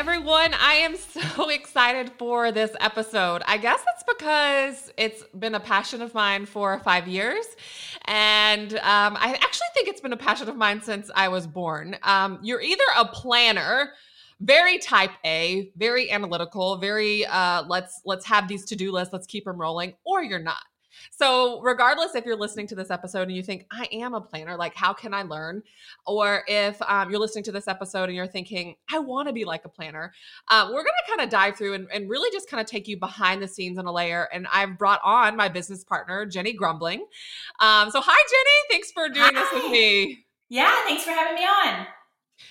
everyone. I am so excited for this episode. I guess it's because it's been a passion of mine for five years. And um, I actually think it's been a passion of mine since I was born. Um, you're either a planner, very type A, very analytical, very uh, let's let's have these to-do lists, let's keep them rolling, or you're not. So, regardless if you're listening to this episode and you think, I am a planner, like, how can I learn? Or if um, you're listening to this episode and you're thinking, I want to be like a planner, uh, we're going to kind of dive through and, and really just kind of take you behind the scenes on a layer. And I've brought on my business partner, Jenny Grumbling. Um, so, hi, Jenny. Thanks for doing hi. this with me. Yeah, thanks for having me on.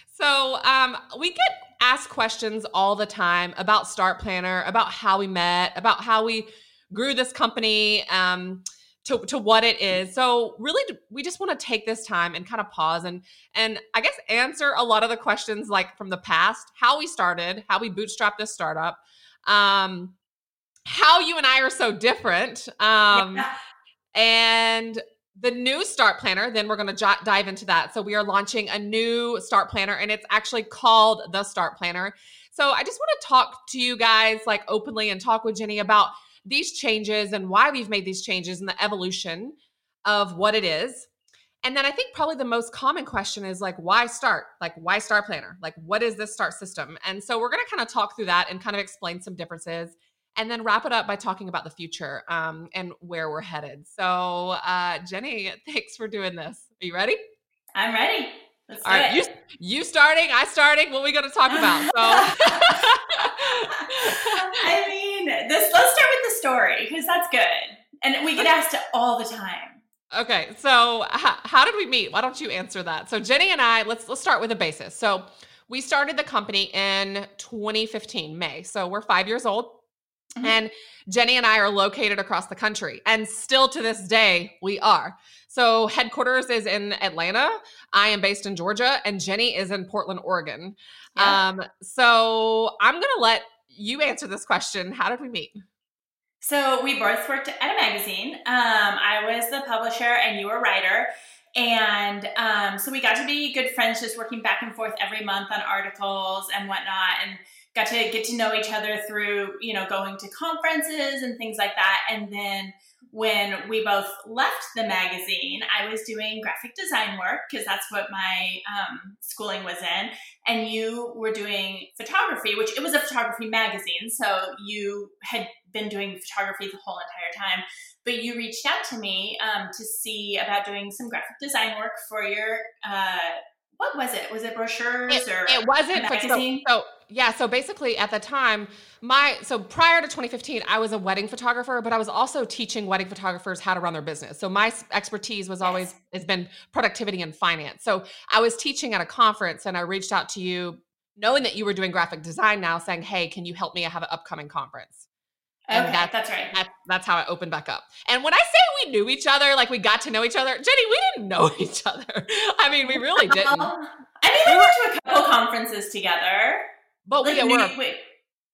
So, um, we get asked questions all the time about Start Planner, about how we met, about how we grew this company um, to, to what it is. So really, we just want to take this time and kind of pause and and I guess answer a lot of the questions like from the past, how we started, how we bootstrapped this startup, um, how you and I are so different, um, yeah. and the new start planner then we're going to dive into that so we are launching a new start planner and it's actually called the start planner so i just want to talk to you guys like openly and talk with jenny about these changes and why we've made these changes and the evolution of what it is. And then I think probably the most common question is like, why start? Like, why Start Planner? Like, what is this start system? And so we're going to kind of talk through that and kind of explain some differences and then wrap it up by talking about the future um, and where we're headed. So, uh, Jenny, thanks for doing this. Are you ready? I'm ready. Let's All right, you, you starting, I starting. What are we going to talk about? So, I mean, this. Let's start with story because that's good, and we get asked it all the time. Okay, so how, how did we meet? Why don't you answer that? So Jenny and I, let's let's start with a basis. So we started the company in 2015 May. So we're five years old. Mm-hmm. And Jenny and I are located across the country. And still to this day, we are. So headquarters is in Atlanta. I am based in Georgia, and Jenny is in Portland, Oregon. Yeah. Um, so I'm going to let you answer this question. How did we meet? So we both worked at a magazine. Um, I was the publisher, and you were writer. And um, so we got to be good friends, just working back and forth every month on articles and whatnot. And got to get to know each other through, you know, going to conferences and things like that. And then when we both left the magazine, I was doing graphic design work because that's what my um, schooling was in. And you were doing photography, which it was a photography magazine. So you had been doing photography the whole entire time. But you reached out to me um, to see about doing some graphic design work for your uh, what was it? Was it brochures it, or it wasn't magazine? So, so, yeah, so basically at the time, my so prior to 2015, I was a wedding photographer, but I was also teaching wedding photographers how to run their business. So my expertise was yes. always has been productivity and finance. So I was teaching at a conference and I reached out to you knowing that you were doing graphic design now saying, "Hey, can you help me? I have an upcoming conference." And okay, that's, that's right. That, that's how it opened back up. And when I say we knew each other, like we got to know each other, Jenny, we didn't know each other. I mean, we really didn't. I mean, we went to a couple conferences together. But like, we, were, we,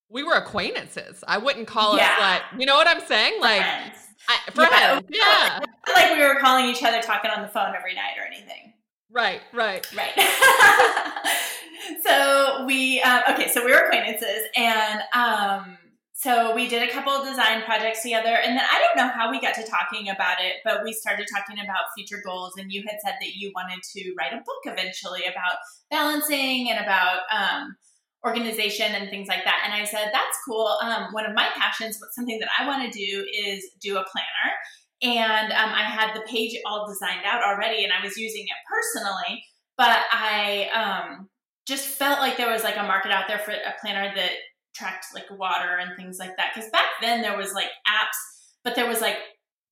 we were acquaintances. I wouldn't call yeah. us like, you know what I'm saying? Like, friends. I, friends. Yeah. yeah. like we were calling each other, talking on the phone every night or anything. Right, right. Right. so we, um, okay, so we were acquaintances and, um, so we did a couple of design projects together and then i don't know how we got to talking about it but we started talking about future goals and you had said that you wanted to write a book eventually about balancing and about um, organization and things like that. And i said that's cool. Um, one of my passions something that i want to do is do a planner. And um, i had the page all designed out already and i was using it personally but i um, just felt like there was like a market out there for a planner that tracked like water and things like that. Because back then there was like apps, but there was like,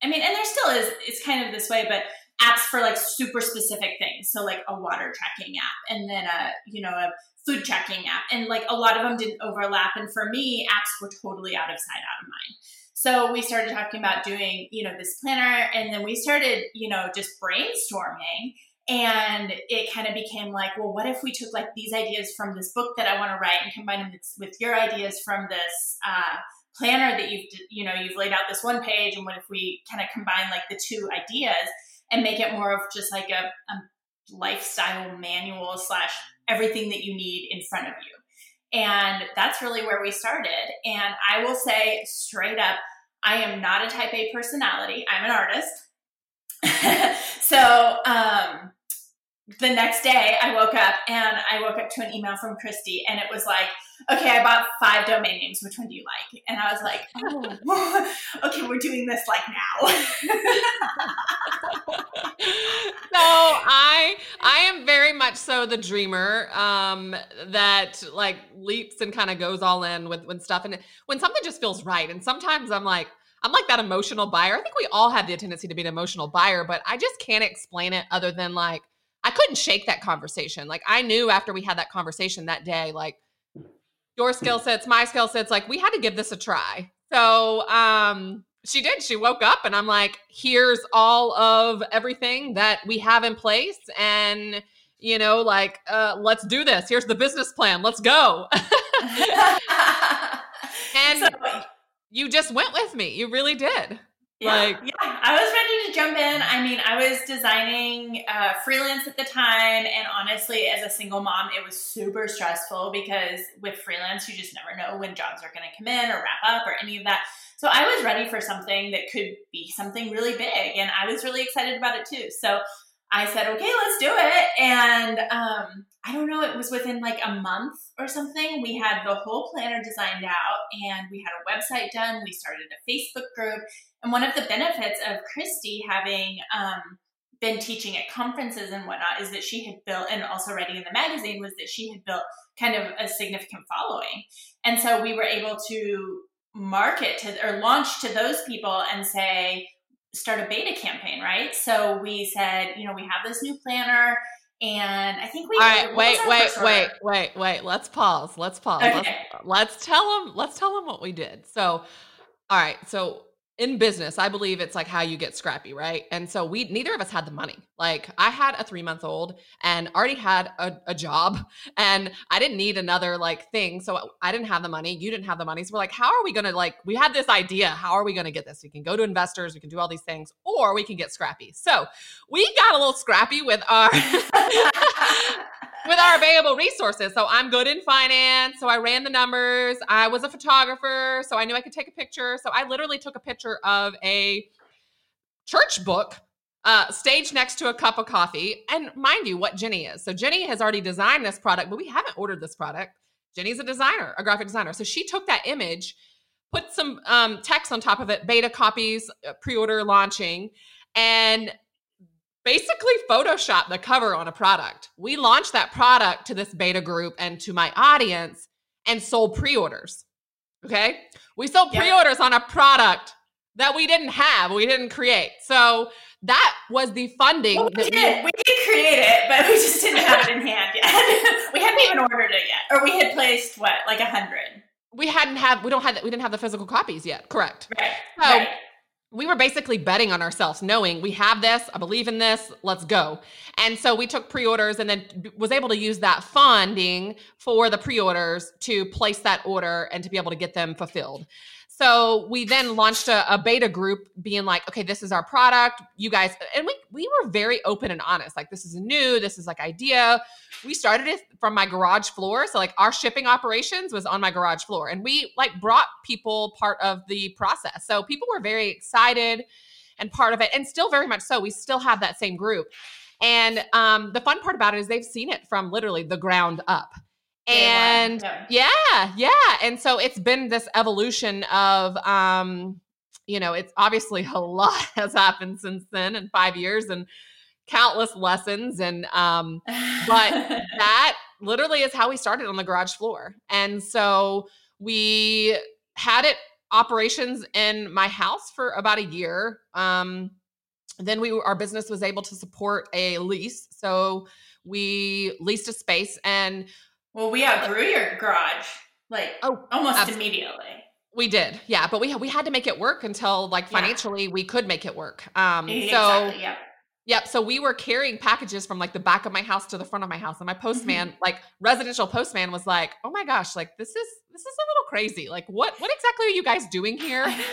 I mean, and there still is, it's kind of this way, but apps for like super specific things. So like a water tracking app and then a, you know, a food tracking app. And like a lot of them didn't overlap. And for me, apps were totally out of sight, out of mind. So we started talking about doing, you know, this planner and then we started, you know, just brainstorming and it kind of became like well what if we took like these ideas from this book that i want to write and combine them with, your ideas from this uh, planner that you've you know you've laid out this one page and what if we kind of combine like the two ideas and make it more of just like a, a lifestyle manual slash everything that you need in front of you And that's really where we started. And I will say straight up, I am not a type A personality. I'm an artist. so um, the next day I woke up and I woke up to an email from Kristy and it was like, okay, I bought five domain names. Which one do you like? And I was like, oh, okay, we're doing this like now. so I I am very much so the dreamer um, that like leaps and kind of goes all in with when stuff and when something just feels right. And sometimes I'm like, I'm like that emotional buyer. I think we all have the tendency to be an emotional buyer, but I just can't explain it other than like I couldn't shake that conversation. Like I knew after we had that conversation that day, like your skill sets, my skill sets, like we had to give this a try. So um she did. She woke up and I'm like, here's all of everything that we have in place. And, you know, like, uh, let's do this. Here's the business plan. Let's go. and so, you just went with me. You really did. Yeah, like, yeah, I was ready to jump in. I mean, I was designing uh, freelance at the time, and honestly, as a single mom, it was super stressful because with freelance, you just never know when jobs are going to come in or wrap up or any of that. So I was ready for something that could be something really big, and I was really excited about it too. So I said, okay, let's do it. And um, I don't know, it was within like a month or something. We had the whole planner designed out and we had a website done. We started a Facebook group. And one of the benefits of Kristy having um, been teaching at conferences and whatnot is that she had built, and also writing in the magazine, was that she had built kind of a significant following. And so we were able to market to or launch to those people and say, start a beta campaign, right? So we said, you know, we have this new planner. And I think we. All right, wait, wait, wait, wait, wait. Let's pause. Let's pause. Okay. Let's, let's tell them. Let's tell them what we did. So, all right. So in business, I believe it's like how you get scrappy, right? And so we neither of us had the money. Like I had a three month old and already had a, a, job, and I didn't need another like thing. So I didn't have the money. You didn't have the money. So we're like, how are we gonna like? We had this idea. How are we gonna get this? We can go to investors. We can do all these things, or we can get scrappy. So we got a little scrappy with our with our available resources. So I'm good in finance. So I ran the numbers. I was a photographer. So I knew I could take a picture. So I literally took a picture of a church book uh, staged next to a cup of coffee. And mind you, what Jenny is. So Jenny has already designed this product, but we haven't ordered this product. Jenny's a designer, a graphic designer. So she took that image, put some um, text on top of it, beta copies, uh, pre order launching, and basically Photoshop the cover on a product. We launched that product to this beta group and to my audience and sold pre orders. Okay. We sold pre orders on a product that we didn't have, we didn't create. So that was the funding. Well, we, did. We, we did create it, but we just didn't have it in hand yet. we hadn't even ordered it yet. Or we had placed what, like a hundred? We hadn't have we don't have we didn't have the physical copies yet. Correct. Right. So right we were basically betting on ourselves, knowing we have this, I believe in this, let's go. And so we took pre orders and then was able to use that funding for the pre orders to place that order and to be able to get them fulfilled. So we then launched a, a, beta group being like, okay, this is our product. You guys, and we we were very open and honest. Like, this is new, this is like idea. We started it from my garage floor. So like our shipping operations was on my garage floor. And we like brought people part of the process. So people were very excited and part of it, and still very much so. We still have that same group. And um, the fun part about it is they've seen it from literally the ground up and yeah. yeah yeah. And so it's been this evolution of um you know it's obviously a lot has happened since then in five years and countless lessons and um but that literally is how we started on the garage floor. And so we had it operations in my house for about a year um then we our business was able to support a lease. So we leased a space and well, we outgrew your garage like oh, almost absolutely. immediately. We did, yeah, but we we had to make it work until like financially yeah. we could make it work. Um, exactly, so yeah. Yep. So we were carrying packages from like the back of my house to the front of my house. And my postman, mm-hmm. like residential postman was like, oh my gosh, like this is this is a little crazy. Like what what exactly are you guys doing here?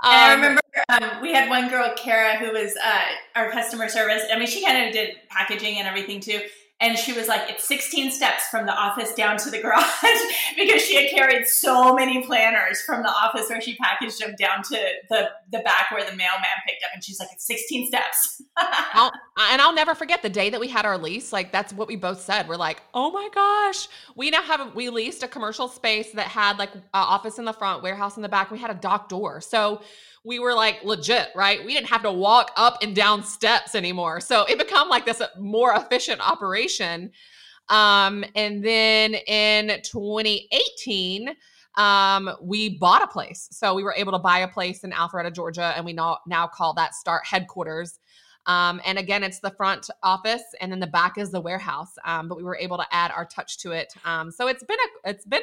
Um, I remember um, we had one girl, Kara, who was uh, our customer service. I mean, she kind of did packaging and everything too. And she was like, it's 16 steps from the office down to the garage because she had carried so many planners from the office where she packaged them down to the, the back where the mailman picked up. And she's like, it's 16 steps. I'll, and I'll never forget the day that we had our lease. Like, that's what we both said. We're like, oh my gosh, we now have, we leased a commercial space that had like office in the front, warehouse in the back. We had a dock door. So, we were like legit, right? We didn't have to walk up and down steps anymore. So it become like this more efficient operation. Um, and then in 2018, um, we bought a place. So we were able to buy a place in Alpharetta, Georgia, and we now, now call that Start headquarters. Um, and again, it's the front office, and then the back is the warehouse. Um, but we were able to add our touch to it. Um, so it's been a it's been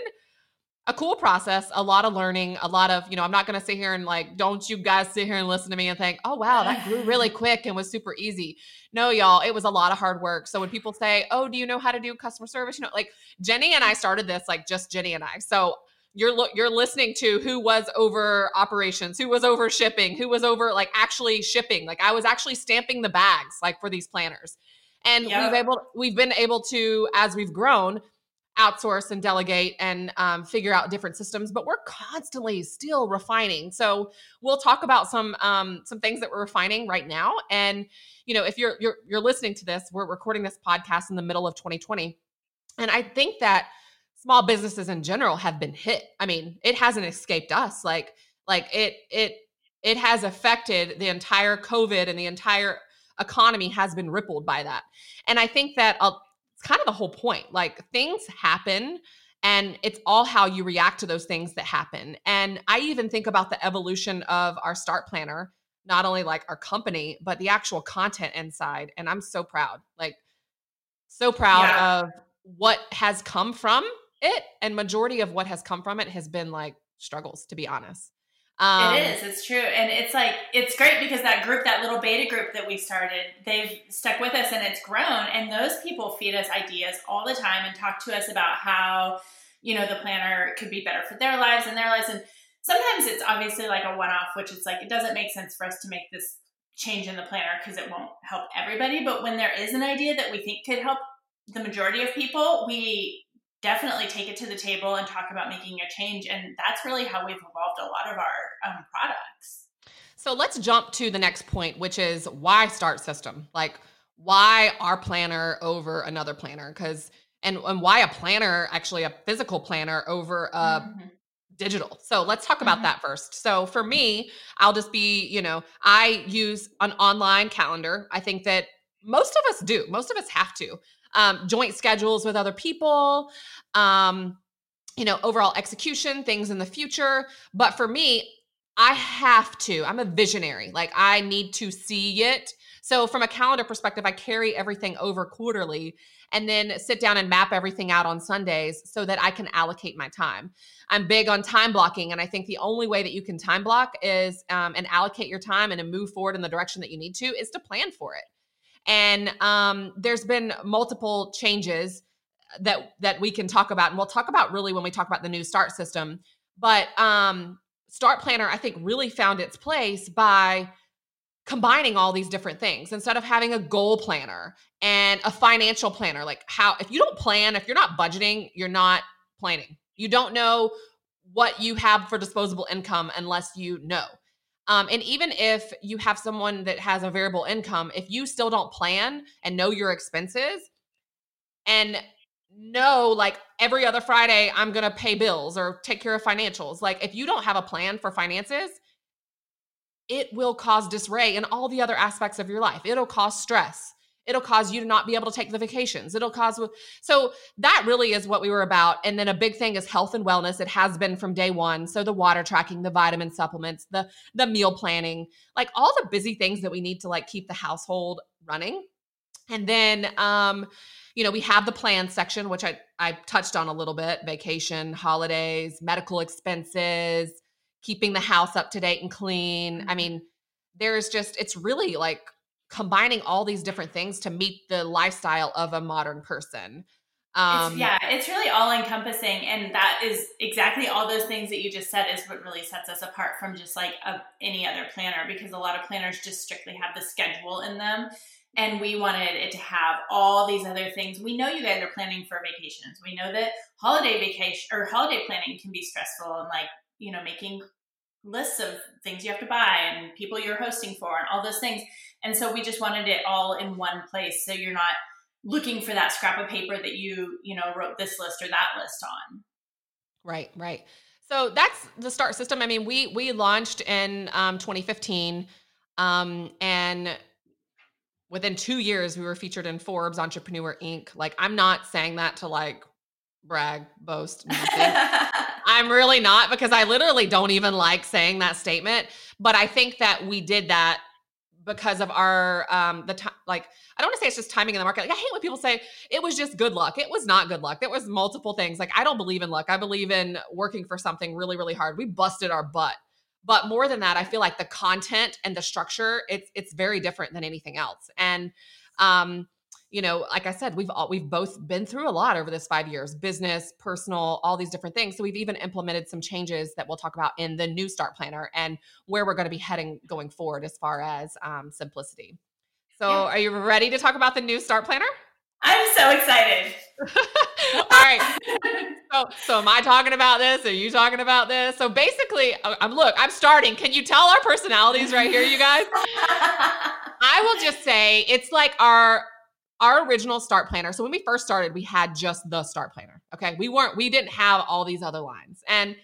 a cool process, a lot of learning, a lot of, you know, I'm not going to sit here and like, don't you guys sit here and listen to me and think, oh, wow, that grew really quick and was super easy. No, y'all, it was a lot of hard work. So when people say, oh, do you know how to do customer service? You know, like Jenny and I started this, like just Jenny and I. So you're you're listening to who was over operations, who was over shipping, who was over like actually shipping. Like I was actually stamping the bags like for these planners. And yep. we've able we've been able to as we've grown outsource and delegate and um, figure out different systems but we're constantly still refining. So we'll talk about some um, some things that we're refining right now. And you know if you're you're you're listening to this we're recording this podcast in the middle of 2020 and i think that small businesses in general have been hit. I mean it hasn't escaped us. Like like it it it has affected the entire covid and the entire economy has been rippled by that. And i think that kind of the whole point. Like things happen and it's all how you react to those things that happen. And I even think about the evolution of our start planner, not only like our company, but the actual content inside. And I'm so proud, like so proud yeah. of what has come from it. And majority of what has come from it has been like struggles, to be honest. Um, it is. It's true, and it's like it's great because that group, that little beta group that we started, they've stuck with us and it's grown. And those people feed us ideas all the time and talk to us about how you know the planner could be better for their lives and their lives. And sometimes it's obviously like a one-off, which is like it doesn't make sense for us to make this change in the planner because it won't help everybody. But when there is an idea that we think could help the majority of people, we definitely take it to the table and talk about making a change. And that's really how we've evolved a lot of our um, products. So let's jump to the next point, which is why start system? Like, why our planner over another planner? Because and, and why a planner, actually a physical planner over a mm-hmm. digital. So let's talk about mm-hmm. that first. So for me, I'll just be, you know, I use an online calendar. I think that most of us do. Most of us have to um, joint schedules with other people, um, you know, overall execution, things in the future. But for me, I have to. I'm a visionary. Like I need to see it. So from a calendar perspective, I carry everything over quarterly and then sit down and map everything out on Sundays so that I can allocate my time. I'm big on time blocking, and I think the only way that you can time block is um, and allocate your time and move forward in the direction that you need to is to plan for it and um, there's been multiple changes that that we can talk about and we'll talk about really when we talk about the new start system but um, start planner i think really found its place by combining all these different things. Instead of having a goal planner and a financial planner like how if you don't plan if you're not budgeting you're not planning. You don't know what you have for disposable income unless you know. Um, and even if you have someone that has a variable income, if you still don't plan and know your expenses and know like every other Friday, I'm going to pay bills or take care of financials, like if you don't have a plan for finances, it will cause disarray in all the other aspects of your life. It'll cause stress. It'll cause you to not be able to take the vacations. It'll cause so that really is what we were about. And then a big thing is health and wellness. It has been from day one. So the water tracking the vitamin supplements the the meal planning like all the busy things that we need to like keep the household running. And then um you know we have the plan section which i i touched on a little bit vacation holidays medical expenses keeping the house up to date and clean i mm-hmm. mean there's just it's really like combining all these different things to meet the lifestyle of a modern person. Um, it's, yeah, it's really all encompassing, and that is exactly all those things that you just said is what really sets us apart from just like a, any other planner. Because a lot of planners just strictly have the schedule in them, and we wanted it to have all these other things. We know you guys are planning for vacations. We know that holiday vacation or holiday planning can be stressful and like, you know, making lists of things you have to buy and people you're hosting for and all those things. And so we just wanted it all in one place so you're not looking for that scrap of paper that you, you know, wrote this list or that list on. Right, right. So that's the start system. I mean, we we launched in um, 2015 um, and within two years we were featured in forbes entrepreneur inc. Like i'm not saying that to like brag boast i'm really not because i literally don't even like saying that statement but i think that we did that because of our um the time like i don't want to say it's just timing in the market. Like i hate when people say it was just good luck. It was not good luck. It was multiple things. Like i don't believe in luck. I believe in working for something really really hard. We busted our butt but more than that i feel like the content and the structure it's it's very different than anything else. And um you know like i said we've all we've both been through a lot over this five years business personal all these different things. So we've even implemented some changes that we'll talk about in the new start planner and where we're going to be heading going forward as far as um, simplicity. So yeah. are you ready to talk about the new start planner i'm so excited all right so, so am I talking about this? Are you talking about this? So basically, uh, I'm look, I'm starting. Can you tell our personalities right here, you guys? I will just say it's like our our original start planner. So when we first started, we had just the start planner. Okay. We weren't, we didn't have all these other lines. And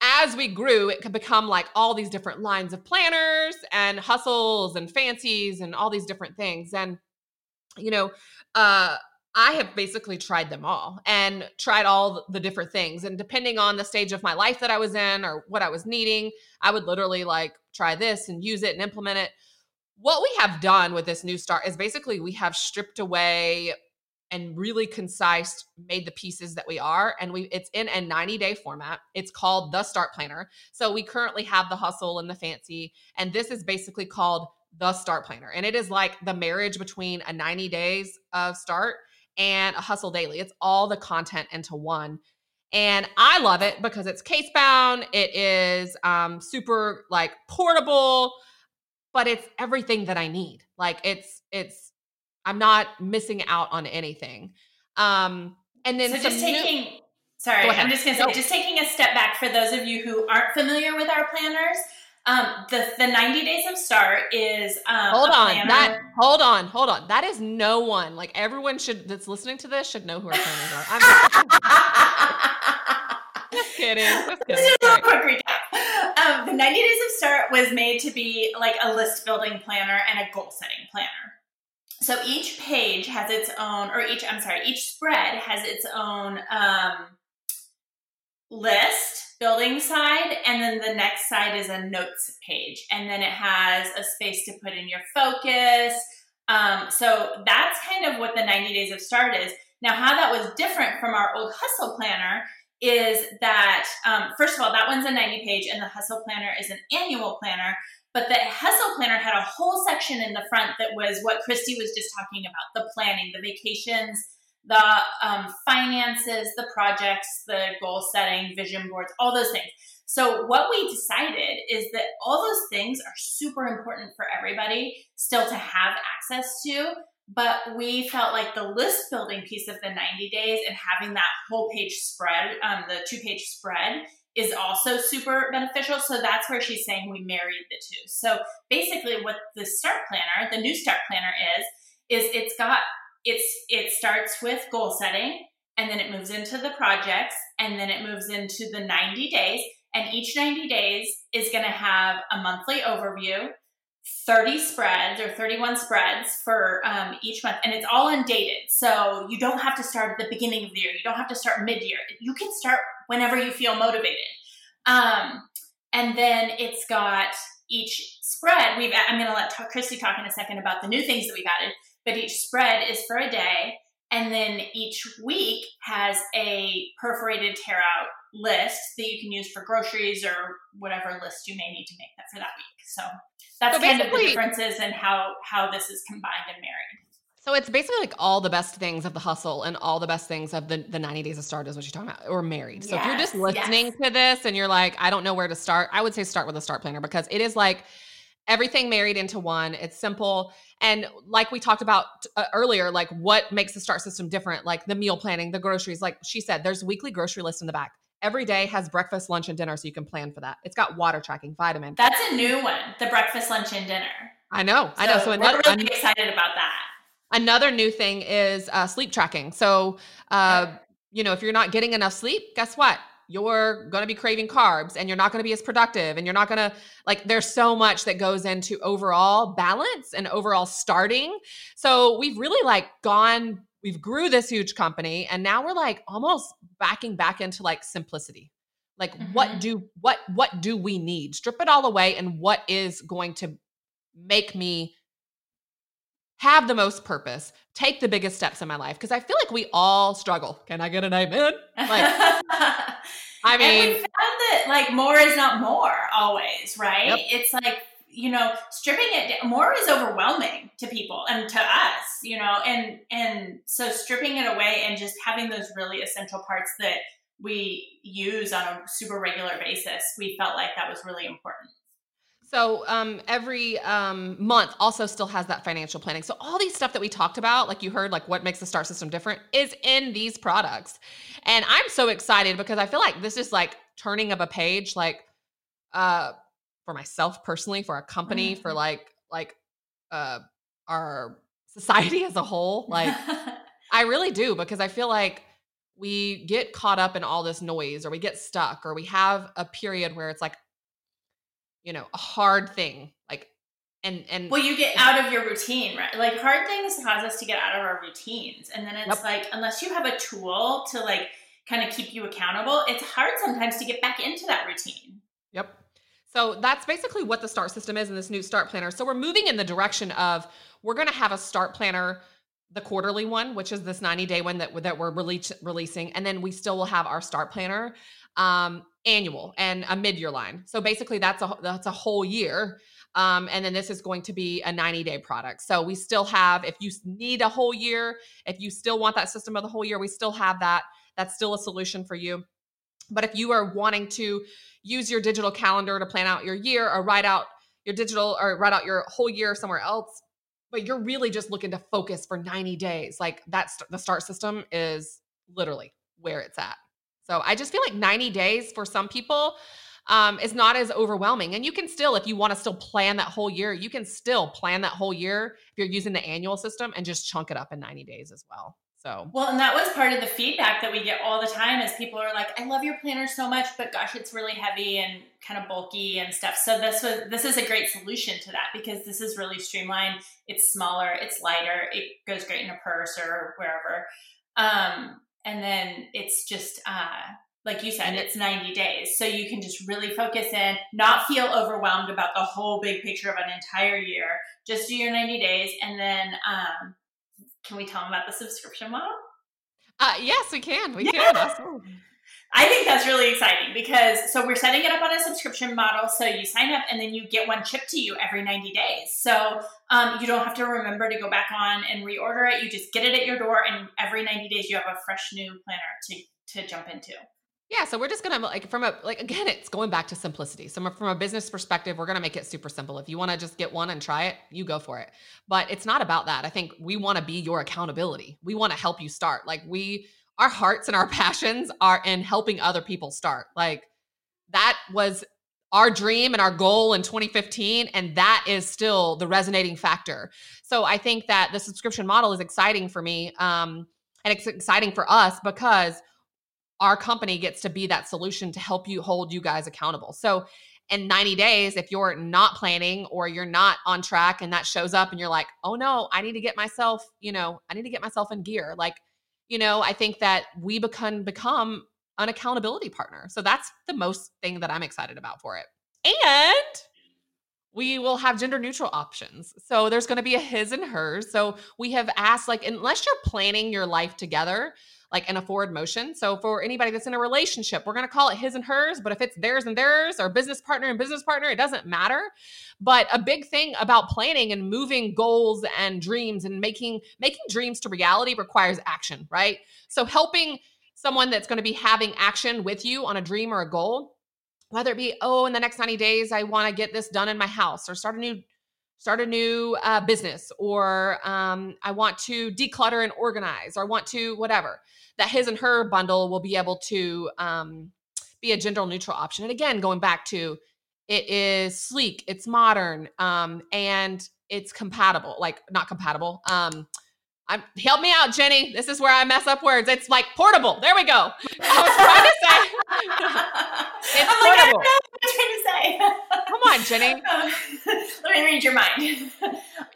as we grew, it could become like all these different lines of planners and hustles and fancies and all these different things. And, you know, uh, I have basically tried them all and tried all the different things. And depending on the stage of my life that I was in or what I was needing, I would literally like try this and use it and implement it. What we have done with this new start is basically we have stripped away and really concise made the pieces that we are and we it's in a 90 day format it's called the start planner so we currently have the hustle and the fancy and this is basically called the start planner and it is like the marriage between a 90 days of start and a hustle daily. It's all the content into one. And I love it because it's case bound. It is um, super like portable, but it's everything that I need. Like it's it's I'm not missing out on anything. Um, and then so just taking. New- sorry, I'm just gonna say, no. just taking a step back for those of you who aren't familiar with our planners. Um, the the 90 days of start is um, hold on that hold on hold on that is no one like everyone should that's listening to this should know who our planners are. I'm just kidding. Just kidding. Just a quick recap. Um, the 90 days of start was made to be like a list building planner and a goal setting planner. So each page has its own, or each I'm sorry, each spread has its own um, list building side and then the next side is a notes page. And then it has a space to put in your focus. Um, so that's kind of what the 90 days of start is. Now how that was different from our old hustle planner is that um, first of all that one's a 90 page and the hustle planner is an annual planner. But the hustle planner had a whole section in the front that was what Kristy was just talking about the planning the vacations the um, finances, the projects, the goal setting, vision boards, all those things. So, what we decided is that all those things are super important for everybody still to have access to. But we felt like the list building piece of the 90 days and having that whole page spread, um, the two page spread, is also super beneficial. So that's where she's saying we married the two. So basically, what the start planner, the new start planner is, is it's got it's it starts with goal setting and then it moves into the projects and then it moves into the 90 days and each 90 days is going to have a monthly overview 30 spreads or 31 spreads for um, each month and it's all undated. So you don't have to start at the beginning of the year. You don't have to start mid-year. You can start whenever you feel motivated. Um, and then it's got each spread. We've i'm going to let Kristy talk in a second about the new things that we've added but each spread is for a day. And then each week has a perforated tear out list that you can use for groceries or whatever list you may need to make that for that week. So that's so kind of the differences in how how this is combined and married. So it's basically like all the best things of the hustle and all the best things of the, the 90 days of start is what you're talking about, or married. So yes, if you're just listening yes. to this and you're like, I don't know where to start, I would say start with a start planner because it is like everything married into one. It's simple. And like we talked about uh, earlier, like what makes the START system different, like the meal planning, the groceries, like she said, there's a weekly grocery list in the back. Every day has breakfast, lunch, and dinner, so you can plan for that. It's got water tracking, vitamin. That's a new one, the breakfast, lunch, and dinner. I know, so I know. So another, we're really excited about that. Another new thing is uh, sleep tracking. So, uh, you know, if you're not getting enough sleep, guess what? You're going to be craving carbs and you're not going to be as productive and you're not going to like there's so much that goes into overall balance and overall starting. So, we've really like gone we've grew this huge company and now we're like almost backing back into like simplicity like mm-hmm. what do what what do we need strip it all away and what is going to make me have the most purpose take the biggest steps in my life because i feel like we all struggle. Can i get an amen? Like i mean and we found that like more is not more always right? Yep. it's like you know stripping it more is overwhelming to people and to us you know? And and so stripping it away and just having those really essential parts that we use on a super regular basis we felt like that was really important so um, every um, month also still has that financial planning. So all these stuff that we talked about, like you heard, like what makes the START system different, is in these products. And I'm so excited because I feel like this is like turning of a page, like uh, for myself personally, for our company, mm-hmm. for like like uh, our society as a whole. Like I really do because I feel like we get caught up in all this noise or we get stuck or we have a period where it's like you know, a hard thing. Like and and well you get out of your routine right like hard things cause us to get out of our routines and then it's yep. like unless you have a tool to like kind of keep you accountable it's hard sometimes to get back into that routine yep so that's basically what the start system is in this new start planner so we're moving in the direction of we're going to have a start planner the quarterly one which is this 90 day one that, that we're release, releasing and then we still will have our start planner um, annual and a mid-year line. So basically that's a that's a whole year. Um, and then this is going to be a 90 day product. So we still have, if you need a whole year, if you still want that system of the whole year, we still have that. That's still a solution for you. But if you are wanting to use your digital calendar to plan out your year or write out your digital or write out your whole year somewhere else, but you're really just looking to focus for 90 days, like that's the start system is literally where it's at. So I just feel like 90 days for some people um, is not as overwhelming. And you can still, if you want to still plan that whole year, you can still plan that whole year if you're using the annual system and just chunk it up in 90 days as well. So, well, and that was part of the feedback that we get all the time is people are like, I love your planner so much, but gosh, it's really heavy and kind of bulky and stuff. So this was, this is a great solution to that because this is really streamlined. It's smaller, it's lighter, it goes great in a purse or wherever. Um, and then it's just uh, like you said it's 90 days. So you can just really focus in not feel overwhelmed about the whole big picture of an entire year. Just do your 90 days and then um, can we tell them about the subscription model? Uh, yes we can. We yeah. can I think that's really exciting because so we're setting it up on a subscription model. So you sign up and then you get one shipped to you every 90 days. So um, you don't have to remember to go back on and reorder it. You just get it at your door, and every 90 days you have a fresh new planner to to jump into. Yeah, so we're just gonna like from a like again, it's going back to simplicity. So from a business perspective, we're gonna make it super simple. If you want to just get one and try it, you go for it. But it's not about that. I think we want to be your accountability. We want to help you start. Like we our hearts and our passions are in helping other people start. Like that was our dream and our goal in 2015 and that is still the resonating factor so i think that the subscription model is exciting for me um, and it's exciting for us because our company gets to be that solution to help you hold you guys accountable so in 90 days if you're not planning or you're not on track and that shows up and you're like oh no i need to get myself you know i need to get myself in gear like you know, I think that we become become an accountability partner. So that's the most thing that I'm excited about for it. And we will have gender neutral options. So there's going to be a his and hers. So we have asked like unless you're planning your life together, like in a forward motion. So for anybody that's in a relationship, we're going to call it his and hers, but if it's theirs and theirs or business partner and business partner, it doesn't matter. But a big thing about planning and moving goals and dreams and making making dreams to reality requires action, right? So helping someone that's going to be having action with you on a dream or a goal, whether it be, oh, in the next 90 days I want to get this done in my house or start a new start a new uh, business or um, I want to declutter and organize or I want to whatever, that his and her bundle will be able to um, be a gender neutral option. And again, going back to it is sleek, it's modern, um, and it's compatible, like not compatible. Um, I'm help me out, Jenny. This is where I mess up words. It's like portable. There we go. I was trying to say it's I'm portable. Like, what trying to say. Come on, Jenny. let me read your mind.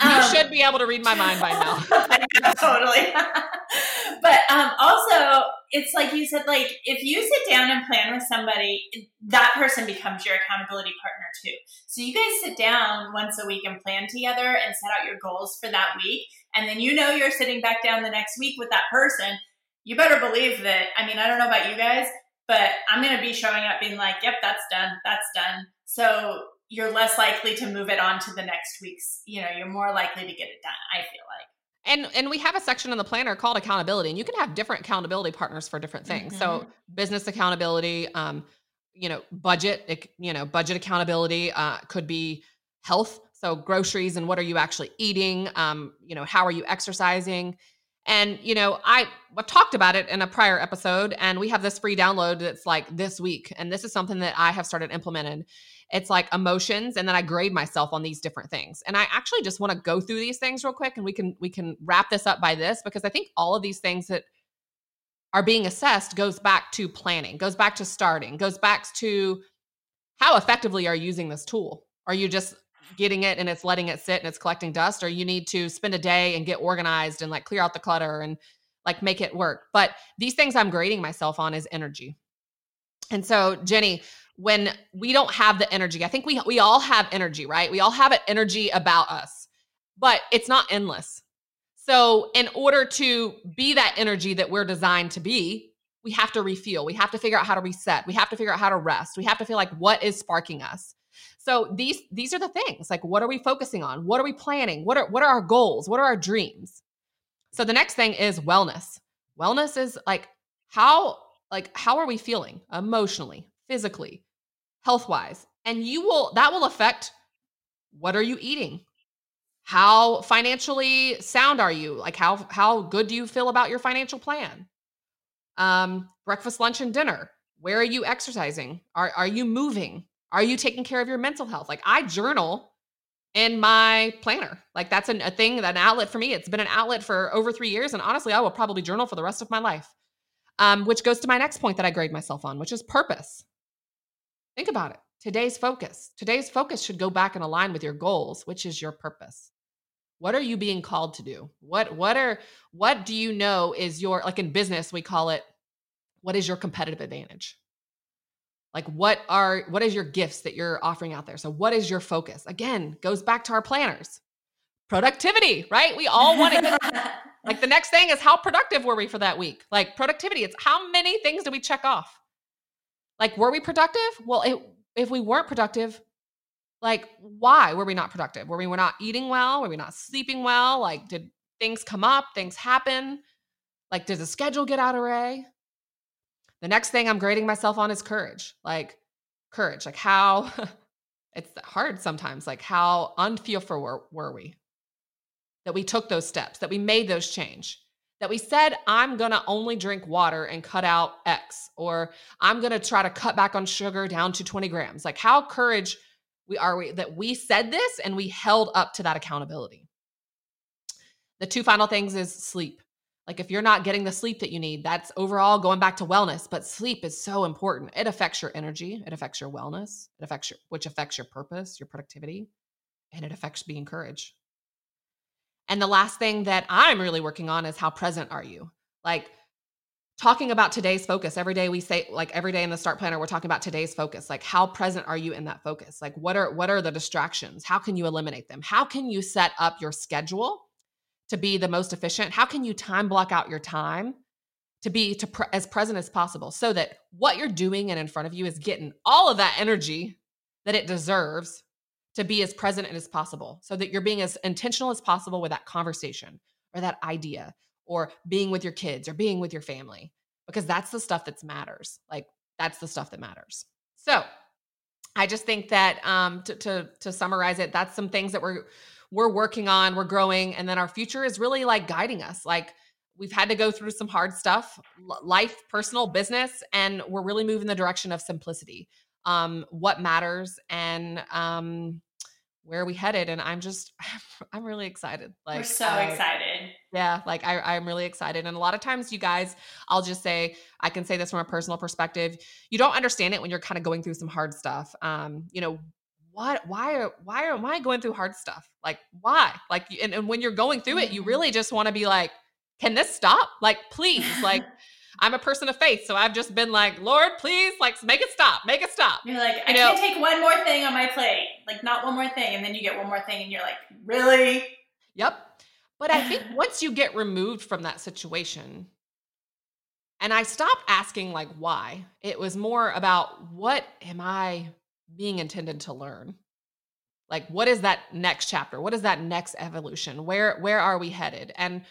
Um, you should be able to read my mind by now. totally. but um, also, it's like you said, like if you sit down and plan with somebody, that person becomes your accountability partner too. So you guys sit down once a week and plan together and set out your goals for that week. And then you know you're sitting back down the next week with that person. You better believe that. I mean, I don't know about you guys, but I'm going to be showing up being like, yep, that's done. That's done. So you're less likely to move it on to the next week's, you know, you're more likely to get it done, I feel like. And and we have a section in the planner called accountability, and you can have different accountability partners for different things. Mm-hmm. So business accountability, um, you know, budget, you know, budget accountability uh, could be health. So groceries and what are you actually eating? Um, you know, how are you exercising? And you know, I I've talked about it in a prior episode, and we have this free download that's like this week, and this is something that I have started implementing. It's like emotions and then i grade myself on these different things. And i actually just want to go through these things real quick and we can we can wrap this up by this because i think all of these things that are being assessed goes back to planning goes back to starting goes back to how effectively are you using this tool? Are you just getting it and it's letting it sit and it's collecting dust or you need to spend a day and get organized and like clear out the clutter and like make it work but these things i'm grading myself on is energy and so jenny when we don't have the energy. I think we we all have energy, right? We all have an energy about us, but it's not endless. So, in order to be that energy that we're designed to be, we have to refuel. We have to figure out how to reset. We have to figure out how to rest. We have to feel like what is sparking us. So these these are the things. Like what are we focusing on? What are we planning? What are what are our goals? What are our dreams? So the next thing is wellness. Wellness is like how like how are we feeling emotionally, physically, health wise. And you will, that will affect what are you eating? How financially sound are you? Like how, how good do you feel about your financial plan? Um, breakfast, lunch, and dinner. Where are you exercising? Are, are you moving? Are you taking care of your mental health? Like I journal in my planner. Like that's an, a thing, an outlet for me. It's been an outlet for over three years. And honestly, I will probably journal for the rest of my life. Um, which goes to my next point that I grade myself on, which is purpose. Think about it. Today's focus. Today's focus should go back and align with your goals, which is your purpose. What are you being called to do? What what are what do you know is your like in business we call it what is your competitive advantage? Like what are what is your gifts that you're offering out there? So what is your focus? Again, goes back to our planners. Productivity, right? We all want to like the next thing is how productive were we for that week? Like productivity, it's how many things do we check off? Like, were we productive? Well, it, if we weren't productive, like, why were we not productive? Were we were not eating well? Were we not sleeping well? Like, did things come up? Things happen? Like, does the schedule get out of array? The next thing I'm grading myself on is courage. Like, courage. Like, how it's hard sometimes. Like, how unfearful were, were we that we took those steps, that we made those change? that we said, I'm to only drink water and cut out X, or I'm to try to cut back on sugar down to 20 grams. Like, how courage we are we that we said this and we held up to that accountability. The two final things is sleep. Like, if you're not getting the sleep that you need, that's overall going back to wellness, but sleep is so important. It affects your energy, it affects your wellness, it affects your, which affects your purpose, your productivity, and it affects being courage. And the last thing that I'm really working on is how present are you? Like talking about today's focus. Every day we say like every day in the start planner we're talking about today's focus. Like how present are you in that focus? Like what are what are the distractions? How can you eliminate them? How can you set up your schedule to be the most efficient? How can you time block out your time to be to as present as possible so that what you're doing and in front of you is getting all of that energy that it deserves to be as present as possible so that you're being as intentional as possible with that conversation or that idea or being with your kids or being with your family? Because that's the stuff that matters. Like that's the stuff that matters. So i I just think that um, to, to to summarize it, that's some things that we're we're working on, we're growing, and then our future is really like guiding us. Like we've had to go through some hard stuff, life, personal, business, and we're really moving the direction of simplicity. Um, what matters and um, where are we headed? And I'm just, I'm really excited. Like we're so uh, excited. Yeah, like I, I'm really excited. And a lot of times, you guys, I'll just say, I can say this from a personal perspective. You don't understand it when you're kind of going through some hard stuff. Um, you know, what? Why are why am i going through hard stuff? Like why? Like and, and when you're going through it you mm-hmm. really just want to be like can this stop? Like please like i'm a person of faith so i've just been like lord please like make it stop make it stop you're like i can't take one more thing on my plate like not one more thing and then you get one more thing and you're like really? Yep but i think once you get removed from that situation and i stopped asking like why it was more about what am i being intended to learn. Like what is that next chapter? What is that next evolution? Where where are we headed? And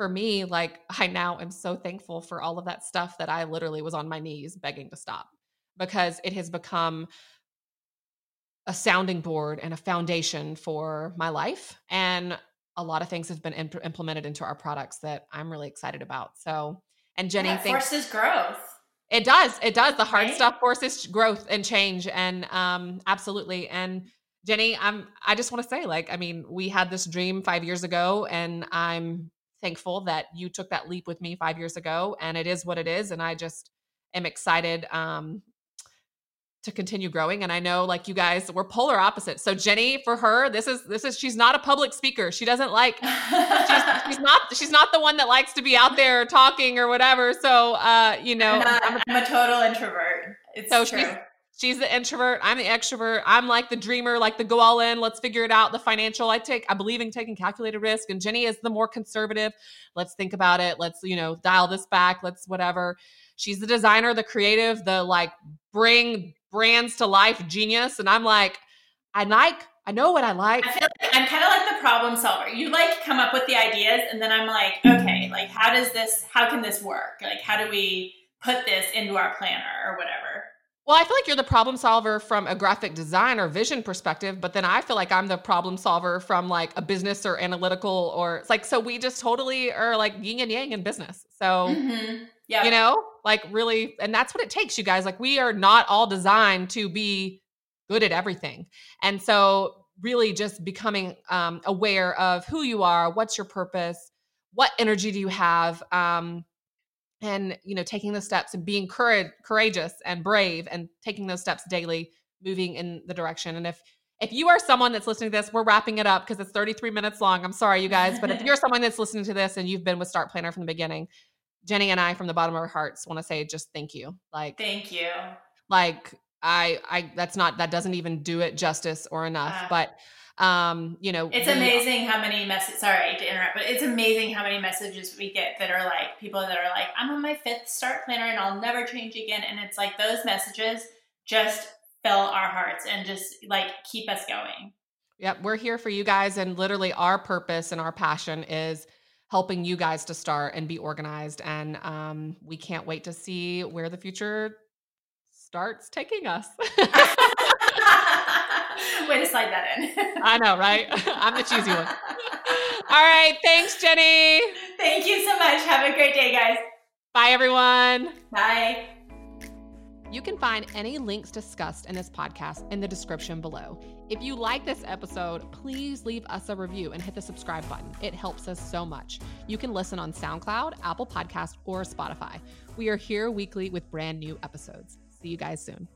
for me like i now am so thankful for all of that stuff that i literally was on my knees begging to stop because it has become a sounding board and a foundation for my life and a lot of things have been imp- implemented into our products that i'm really excited about. So and jenny that forces growth it does. It does. The hard right? stuff forces growth and change. And um, absolutely. And Jenny, I'm I just want to say, like, I mean, we had this dream five years ago, and I'm thankful that you took that leap with me five years ago. And it is what it is. And I just am excited um, to continue growing and i know like you guys we're polar opposites. So jenny for her this is this is she's not a public speaker. She doesn't like she's, she's not she's not the one that likes to be out there talking or whatever. So uh you know i'm, not, I'm, a, I'm a, total introvert. It's so true. she's she's the introvert. I'm the extrovert. I'm like the dreamer like the go all in let's figure it out the financial. I take i believe in taking calculated risk and jenny is the more conservative. Let's think about it. Let's you know dial this back. Let's whatever. She's the designer the creative the like bring brands to life genius. And I'm like, I like, I know what I like. I feel like I'm kind of like the problem solver. You like come up with the ideas, and then I'm like, okay, like how does this, how can this work? Like, how do we put this into our planner or whatever? Well, I feel like you're the problem solver from a graphic design or vision perspective, but then I feel like I'm the problem solver from like a business or analytical or it's like so we just totally are like yin and yang in business. So mm-hmm. yeah, you know, like really, and that's what it takes, you guys. Like we are not all designed to be good at everything, and so really just becoming um, aware of who you are, what's your purpose, what energy do you have, um, and you know taking the steps and being courage, courageous and brave and taking those steps daily moving in the direction and if if you are someone that's listening to this we're wrapping it up because it's 33 minutes long i'm sorry you guys but if you're someone that's listening to this and you've been with STARTplanner from the beginning jenny and i from the bottom of our hearts want to say just thank you like thank you like i i that's not that doesn't even do it justice or enough uh, but um, you know, it's amazing how many messages. Sorry to interrupt, but it's amazing how many messages we get that are like people that are like, "I'm on my fifth STARTplanner and I'll never change again," and it's like those messages just fill our hearts and just like keep us going. Yep, we're here for you guys, and literally our purpose and our passion is helping you guys to start and be organized. And um, we can't wait to see where the future starts taking us. Way to slide that in. I know, right? I'm the cheesy one. All right. Thanks, Jenny. Thank you so much. Have a great day, guys. Bye, everyone. Bye. You can find any links discussed in this podcast in the description below. If you like this episode, please leave us a review and hit the subscribe button. It helps us so much. You can listen on SoundCloud, Apple Podcast, or Spotify. We are here weekly with brand new episodes. See you guys soon.